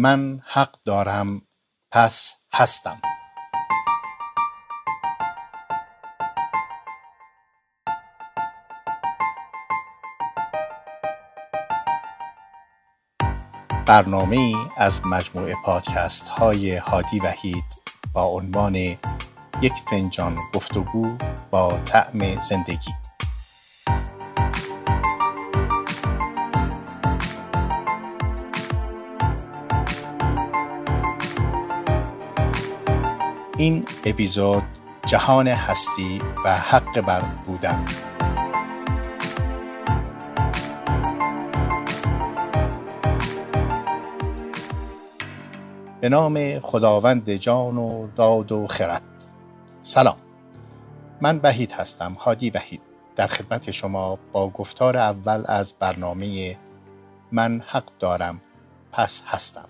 من حق دارم پس هستم. برنامه از مجموعه پادکست های هادی وحید با عنوان یک فنجان گفتگو با طعم زندگی. این اپیزود جهان هستی و حق بر بودن. به نام خداوند جان و داد و خرد. سلام. من وحید هستم هادی وحید. در خدمت شما با گفتار اول از برنامه من حق دارم پس هستم.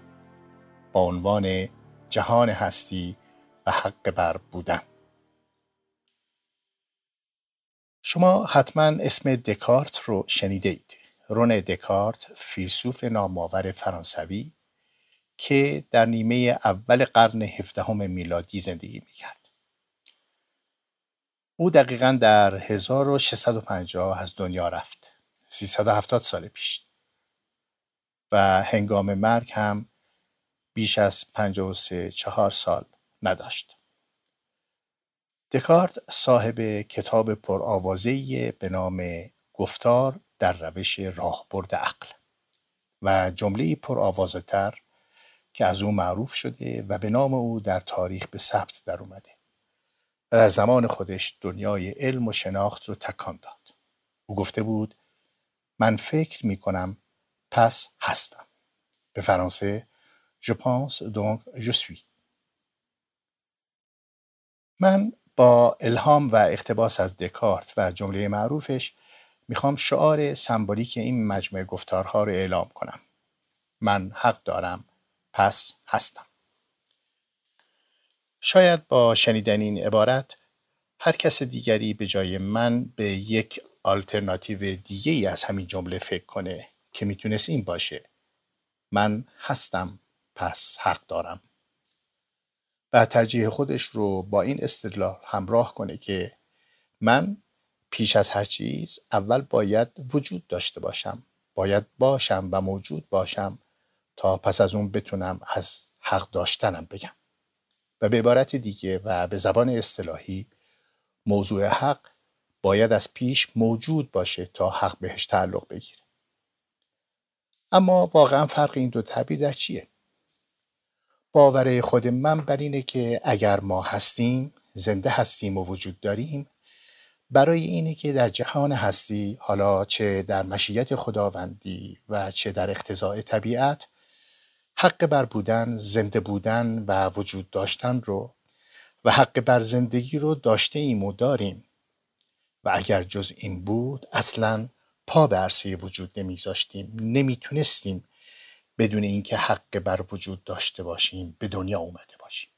با عنوان جهان هستی و حق بر بودن شما حتما اسم دکارت رو شنیده اید رون دکارت فیلسوف نامآور فرانسوی که در نیمه اول قرن هفدهم میلادی زندگی می‌کرد. او دقیقا در 1650 از دنیا رفت. 370 سال پیش. و هنگام مرگ هم بیش از 53 چهار سال نداشت. دکارت صاحب کتاب پرآوازه‌ای به نام گفتار در روش راهبرد عقل و جمله پرآوازه تر که از او معروف شده و به نام او در تاریخ به ثبت در اومده. و در زمان خودش دنیای علم و شناخت رو تکان داد. او گفته بود من فکر می کنم پس هستم. به فرانسه Je pense donc je suis. من با الهام و اقتباس از دکارت و جمله معروفش می‌خوام شعار سمبولیک این مجموعه گفتارها رو اعلام کنم. من حق دارم پس هستم. شاید با شنیدن این عبارت هر کس دیگری به جای من به یک آلترناتیو دیگه ای از همین جمله فکر کنه که می‌تونست این باشه. من هستم پس حق دارم. و ترجیح خودش رو با این استدلال همراه کنه که من پیش از هر چیز اول باید وجود داشته باشم باید باشم و موجود باشم تا پس از اون بتونم از حق داشتنم بگم. و به عبارت دیگه و به زبان اصطلاحی موضوع حق باید از پیش موجود باشه تا حق بهش تعلق بگیره. اما واقعا فرق این دو تعبیر در چیه؟ باور خود من بر اینه که اگر ما هستیم زنده هستیم و وجود داریم برای اینه که در جهان هستی حالا چه در مشیت خداوندی و چه در اقتضاع طبیعت حق بر بودن زنده بودن و وجود داشتن رو و حق بر زندگی رو داشته ایم و داریم. و اگر جز این بود اصلا پا به عرصه وجود نمیذاشتیم نمی‌تونستیم بدون اینکه حق بر وجود داشته باشیم به دنیا اومده باشیم.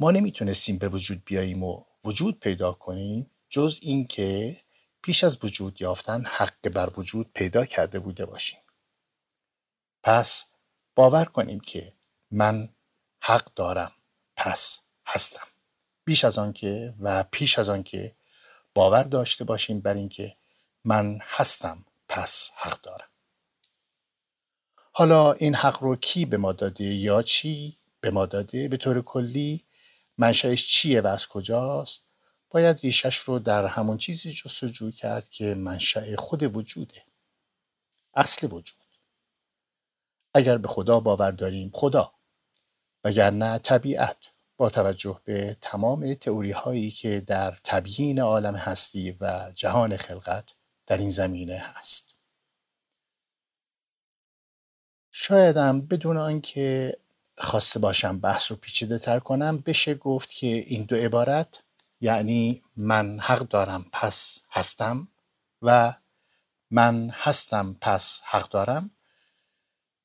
ما نمی‌تونستیم به وجود بیاییم و وجود پیدا کنیم جز اینکه پیش از وجود یافتن حق بر وجود پیدا کرده بوده باشیم. پس باور کنیم که من حق دارم پس هستم. بیش از آنکه و پیش از آنکه باور داشته باشیم بر اینکه من هستم پس حق دارم. حالا این حق رو کی به ما داده یا چی به ما داده به طور کلی؟ منشأش چیه و از کجاست؟ باید ریشش رو در همون چیزی جستجو کرد که منشأ خود وجوده. اصل وجود. اگر به خدا باور داریم خدا. وگرنه طبیعت با توجه به تمام تئوری هایی که در تبیین عالم هستی و جهان خلقت در این زمینه هست. شایدم بدون آنکه خواسته باشم بحث رو پیچیده تر کنم بشه گفت که این دو عبارت یعنی من حق دارم پس هستم و من هستم پس حق دارم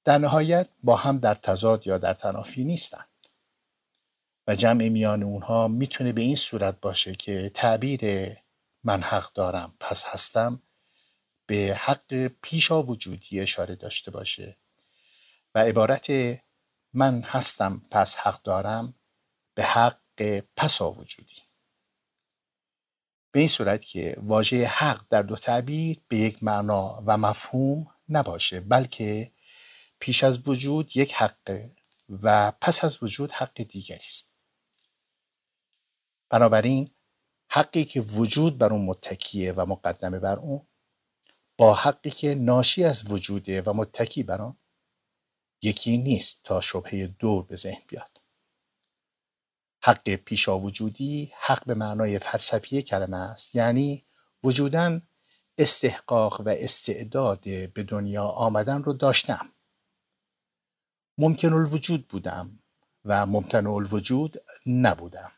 در نهایت با هم در تضاد یا در تنافی نیستند. و جمع میان اونها می‌تونه به این صورت باشه که تعبیر من حق دارم پس هستم به حق پیشا وجودی اشاره داشته باشه. و عبارت من هستم پس حق دارم به حق پسا وجودی. به این صورت که واژه حق در دو تعبیر به یک معنا و مفهوم نباشه بلکه پیش از وجود یک حق و پس از وجود حق دیگری است. بنابراین حقی که وجود بر اون متکیه و مقدمه بر اون با حقی که ناشی از وجوده و متکی بر آن یکی نیست تا شبهه دور به ذهن بیاد. حق پیشا وجودی حق به معنای فلسفی کلمه است. یعنی وجودن استحقاق و استعداد به دنیا آمدن رو داشتم. ممکن الوجود بودم و ممتنع الوجود نبودم.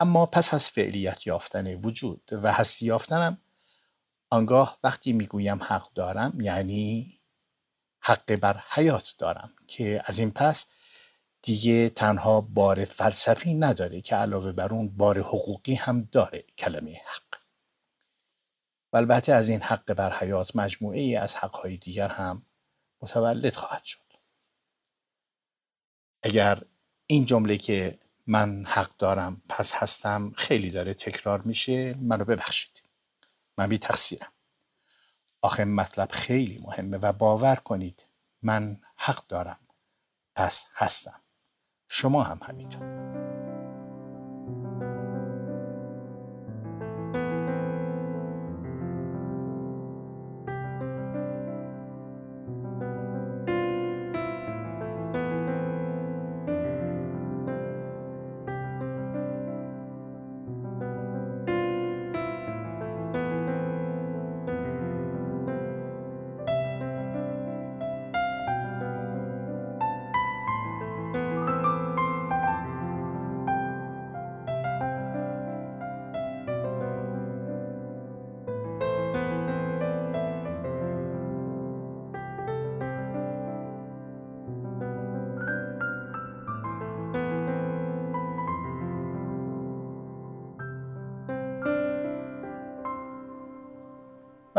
اما پس از فعلیت یافتن وجود و هستی یافتنم آنگاه وقتی می‌گویم حق دارم یعنی حق بر حیات دارم که از این پس دیگه تنها بار فلسفی نداره که علاوه بر اون بار حقوقی هم داره کلمه حق. و البته از این حق بر حیات مجموعه ای از حقهای دیگر هم متولد خواهد شد. اگر این جمله که من حق دارم پس هستم خیلی داره تکرار میشه منو ببخشید. من بی تقصیرم آخه مطلب خیلی مهمه و باور کنید من حق دارم. پس هستم. شما هم همینطور.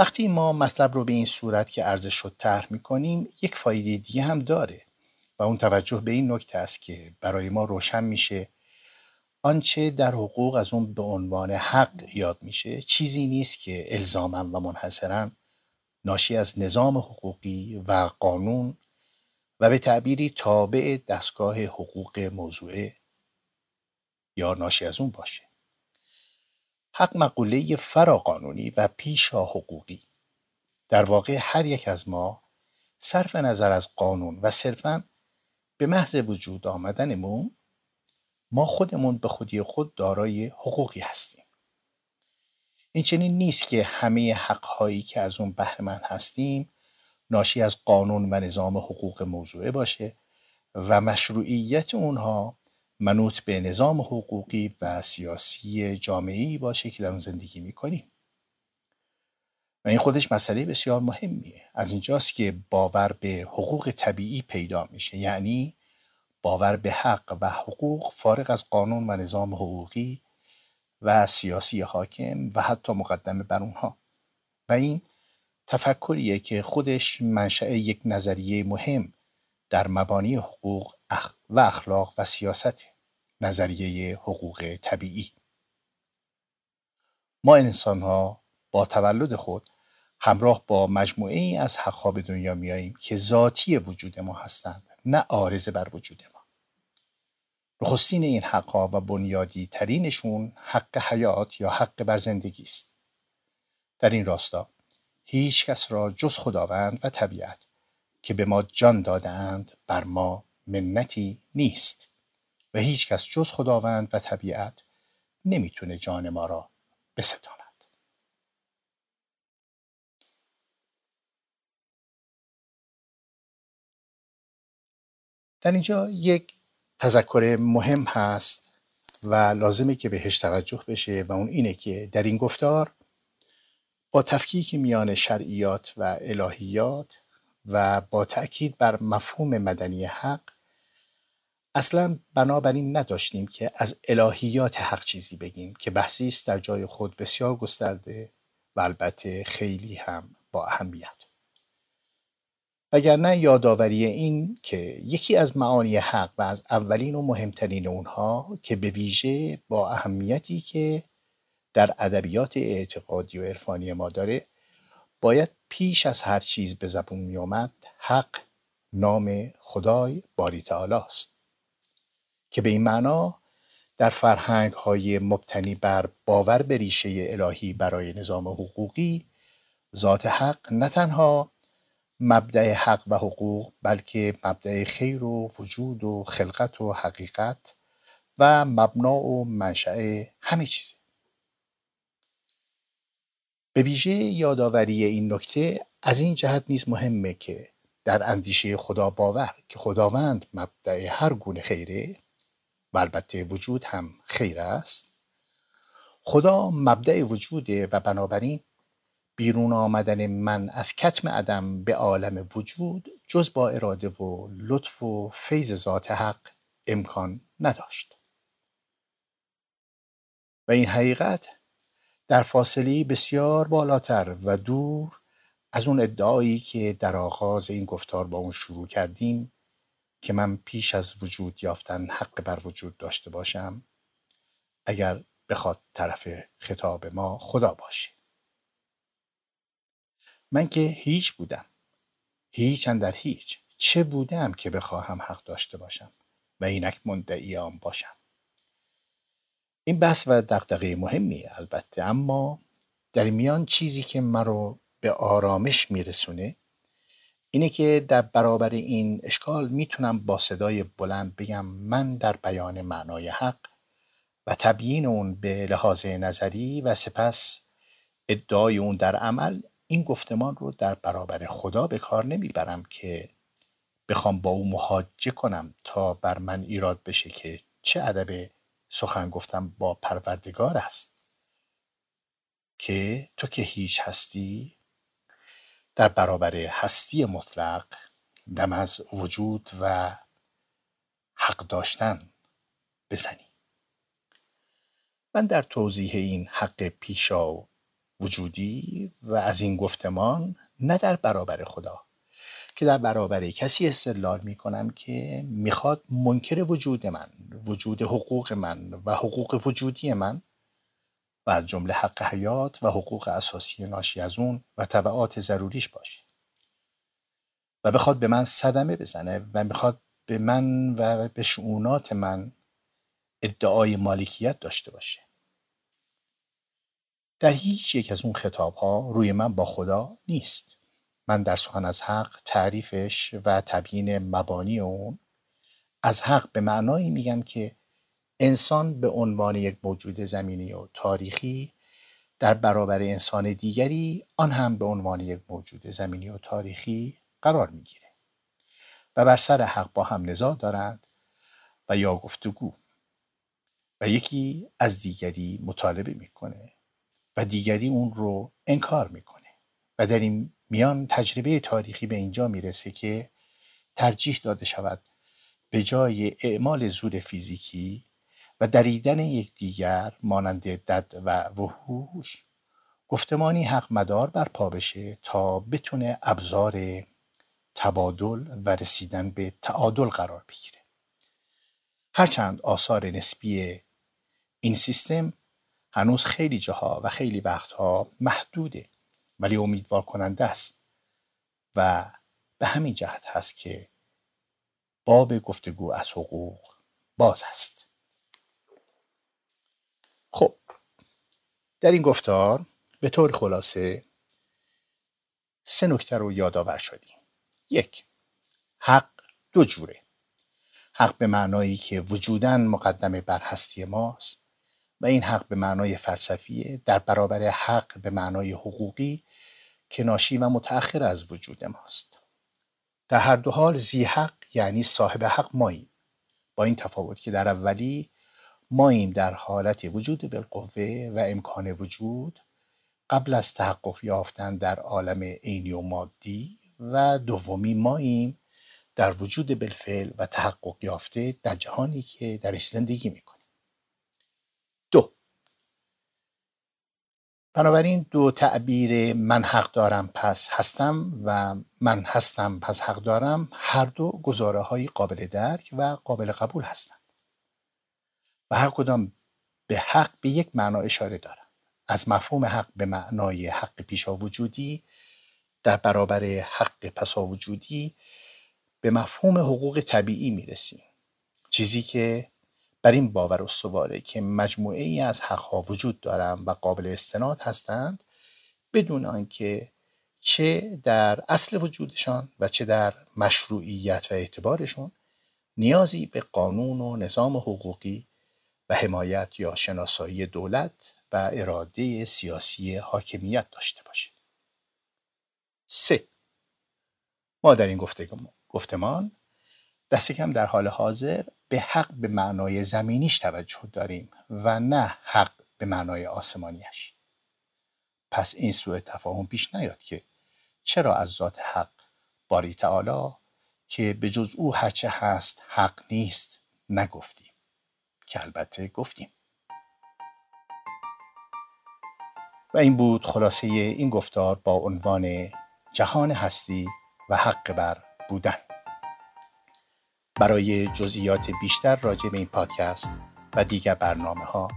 وقتی ما مطلب رو به این صورت که ارزش شد طرح می‌کنیم یک فایده دیگه هم داره و اون توجه به این نکته است که برای ما روشن میشه. آنچه در حقوق از اون به عنوان حق یاد میشه چیزی نیست که الزاما و منحصرا ناشی از نظام حقوقی و قانون و به تعبیری تابع دستگاه حقوق موضوعه یا ناشی از اون باشه. حق مقوله فراقانونی و پیشا حقوقی در واقع هر یک از ما صرف نظر از قانون و صرفا به محض وجود آمدنمون ما خودمون به خودی خود دارای حقوقی هستیم. این چنین نیست که همه حقهایی که از اون بهرهمند هستیم ناشی از قانون و نظام حقوق موضوعه باشه و مشروعیت اونها منوط به نظام حقوقی و سیاسی جامعی باشه که در اون زندگی می‌کنیم. و این خودش مسئله بسیار مهمیه. از اینجاست که باور به حقوق طبیعی پیدا میشه. یعنی باور به حق و حقوق فارغ از قانون و نظام حقوقی و سیاسی حاکم و حتی مقدمه بر اونها. و این تفکریه که خودش منشأ یک نظریه مهم در مبانی حقوق و اخلاق و سیاست نظریه حقوق طبیعی. ما انسان ها با تولد خود همراه با مجموعه ای از حقها به دنیا میاییم که ذاتی وجود ما هستند نه آرزه بر وجود ما. نخستین این حقها و بنیادی ترینشون حق حیات یا حق بر زندگی است. در این راستا هیچ کس را جز خداوند و طبیعت که به ما جان دادهاند بر ما منتی نیست. و هیچ کس جز خداوند و طبیعت نمی‌تونه جان ما را بستاند. در اینجا یک تذکر مهم هست و لازمه که بهش توجه بشه و اون اینه که در این گفتار با تفکیک میان شرعیات و الهیات و با تأکید بر مفهوم مدنی حق اصلا بنابراین نداشتیم که از الهیات حق چیزی بگیم که بحثی است در جای خود بسیار گسترده و البته خیلی هم با اهمیت. وگرنه یادآوری این که یکی از معانی حق و از اولین و مهمترین اونها که به ویژه با اهمیتی که در ادبیات اعتقادی و عرفانی ما داره باید پیش از هر چیز به زبون می آمد حق نام خدای باری تعالی است. که به این معنا در فرهنگ های مبتنی بر باور به ریشه الهی برای نظام حقوقی ذات حق نه تنها مبدع حق و حقوق بلکه مبدع خیر و وجود و خلقت و حقیقت و مبنا و منشأ همه چیزه. به ویژه یادآوری این نکته از این جهت نیز مهمه که در اندیشه خدا باور که خداوند مبدع هر گونه خیره و البته وجود هم خیر است. خدا مبدع وجوده و بنابراین بیرون آمدن من از کتم عدم به عالم وجود جز با اراده و لطف و فیض ذات حق امکان نداشت. و این حقیقت در فاصله بسیار بالاتر و دور از اون ادعایی که در آغاز این گفتار با اون شروع کردیم که من پیش از وجود یافتن حق بر وجود داشته باشم اگر بخواد طرف خطاب ما خدا باشه. من که هیچ بودم. هیچ در هیچ. چه بودم که بخواهم حق داشته باشم و اینک مندعی باشم؟ این بحث و دقدقه مهمی البته اما در میان چیزی که مرا به آرامش میرسونه اینه که در برابر این اشکال می‌تونم با صدای بلند بگم من در بیان معنای حق و تبیین اون به لحاظ نظری و سپس ادعای اون در عمل این گفتمان رو در برابر خدا به کار نمی‌برم که بخوام با او محاجه کنم تا بر من ایراد بشه که چه ادب سخن گفتم با پروردگار است. که تو که هیچ هستی در برابر هستی مطلق دم از وجود و حق داشتن بزنی. من در توضیح این حق پیشا وجودی و از این گفتمان نه در برابر خدا که در برابر کسی استدلال می کنم که می‌خواد منکر وجود من وجود حقوق من و حقوق وجودی من و از جمله حق حیات و حقوق اساسی ناشی از اون و طبعات ضروریش باشه و بخواد به من صدمه بزنه و می‌خواد به من و به شعونات من ادعای مالکیت داشته باشه. در هیچ یک از اون خطاب ها روی من با خدا نیست. من در سخن از حق تعریفش و تبیین مبانی اون از حق به معنایی میگم که انسان به عنوان یک موجود زمینی و تاریخی در برابر انسان دیگری آن هم به عنوان یک موجود زمینی و تاریخی قرار می‌گیره و بر سر حق با هم نزاع دارند و یا گفتگو. و یکی از دیگری مطالبه می‌کنه و دیگری اون رو انکار می‌کنه و در این میان تجربه تاریخی به اینجا می‌رسه که ترجیح داده شود به جای اعمال زور فیزیکی و دریدن یکدیگر مانند دد و وحوش گفتمانی حق مدار بر پا بشه تا بتونه ابزار تبادل و رسیدن به تعادل قرار بگیره. هرچند آثار نسبی این سیستم هنوز خیلی جاها و خیلی وقتها محدوده ولی امیدوار کننده است و به همین جهت هست که باب گفتگو از حقوق باز است. در این گفتار به طور خلاصه سه نکته رو یادآور شدیم. یک حق دو جوره. حق به معنایی که وجودن مقدمه بر هستی ماست و این حق به معنای فلسفیه در برابر حق به معنای حقوقی که ناشی و متأخر از وجود ماست. در هر دو حال زی حق یعنی صاحب حق ماییم. با این تفاوت که در اولی ماییم در حالت وجود بالقوه و امکان وجود قبل از تحقق یافتن در عالم عینی و مادی و دومی ماییم در وجود بالفعل و تحقق یافته در جهانی که درش زندگی می‌کنیم. دو. بنابراین دو تعبیر من حق دارم پس هستم و من هستم پس حق دارم. هر دو گزاره های قابل درک و قابل قبول هستند. هر کدام به حق به یک معنا اشاره دارند از مفهوم حق به معنای حق پیشا وجودی در برابر حق پسا وجودی به مفهوم حقوق طبیعی می‌رسیم. چیزی که بر این باور استواره که مجموعه ای از حقها وجود دارند و قابل استناد هستند بدون آنکه چه در اصل وجودشان و چه در مشروعیت و اعتبارشون نیازی به قانون و نظام حقوقی و حمایت یا شناسایی دولت و اراده سیاسی حاکمیت داشته باشه. سه. ما در این گفتمان دست کم در حال حاضر به حق به معنای زمینیش توجه داریم و نه حق به معنای آسمانیش. پس این سوء تفاهم پیش نیاد که چرا از ذات حق باری تعالی که به جز او هرچه هست حق نیست نگفتیم که البته گفتیم. و این بود خلاصه این گفتار با عنوان جهان هستی و حق بر بودن. برای جزئیات بیشتر راجع به این پادکست و دیگر برنامه ها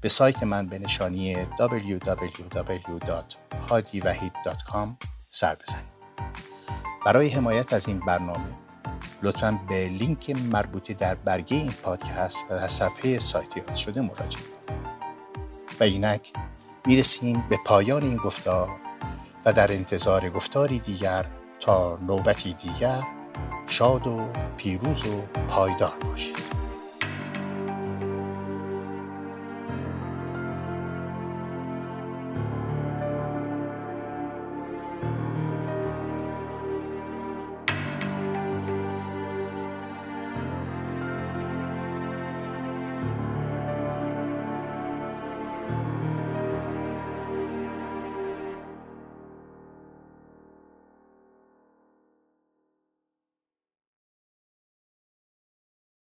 به سایت من به نشانی www.hadivahid.com سر بزنید. برای حمایت از این برنامه لطفا به لینک مربوطه در برگه این پادکست و در صفحه سایت یاد شده مراجعه و اینک می‌رسیم به پایان این گفتار و در انتظار گفتاری دیگر تا نوبتی دیگر شاد و پیروز و پایدار باشید.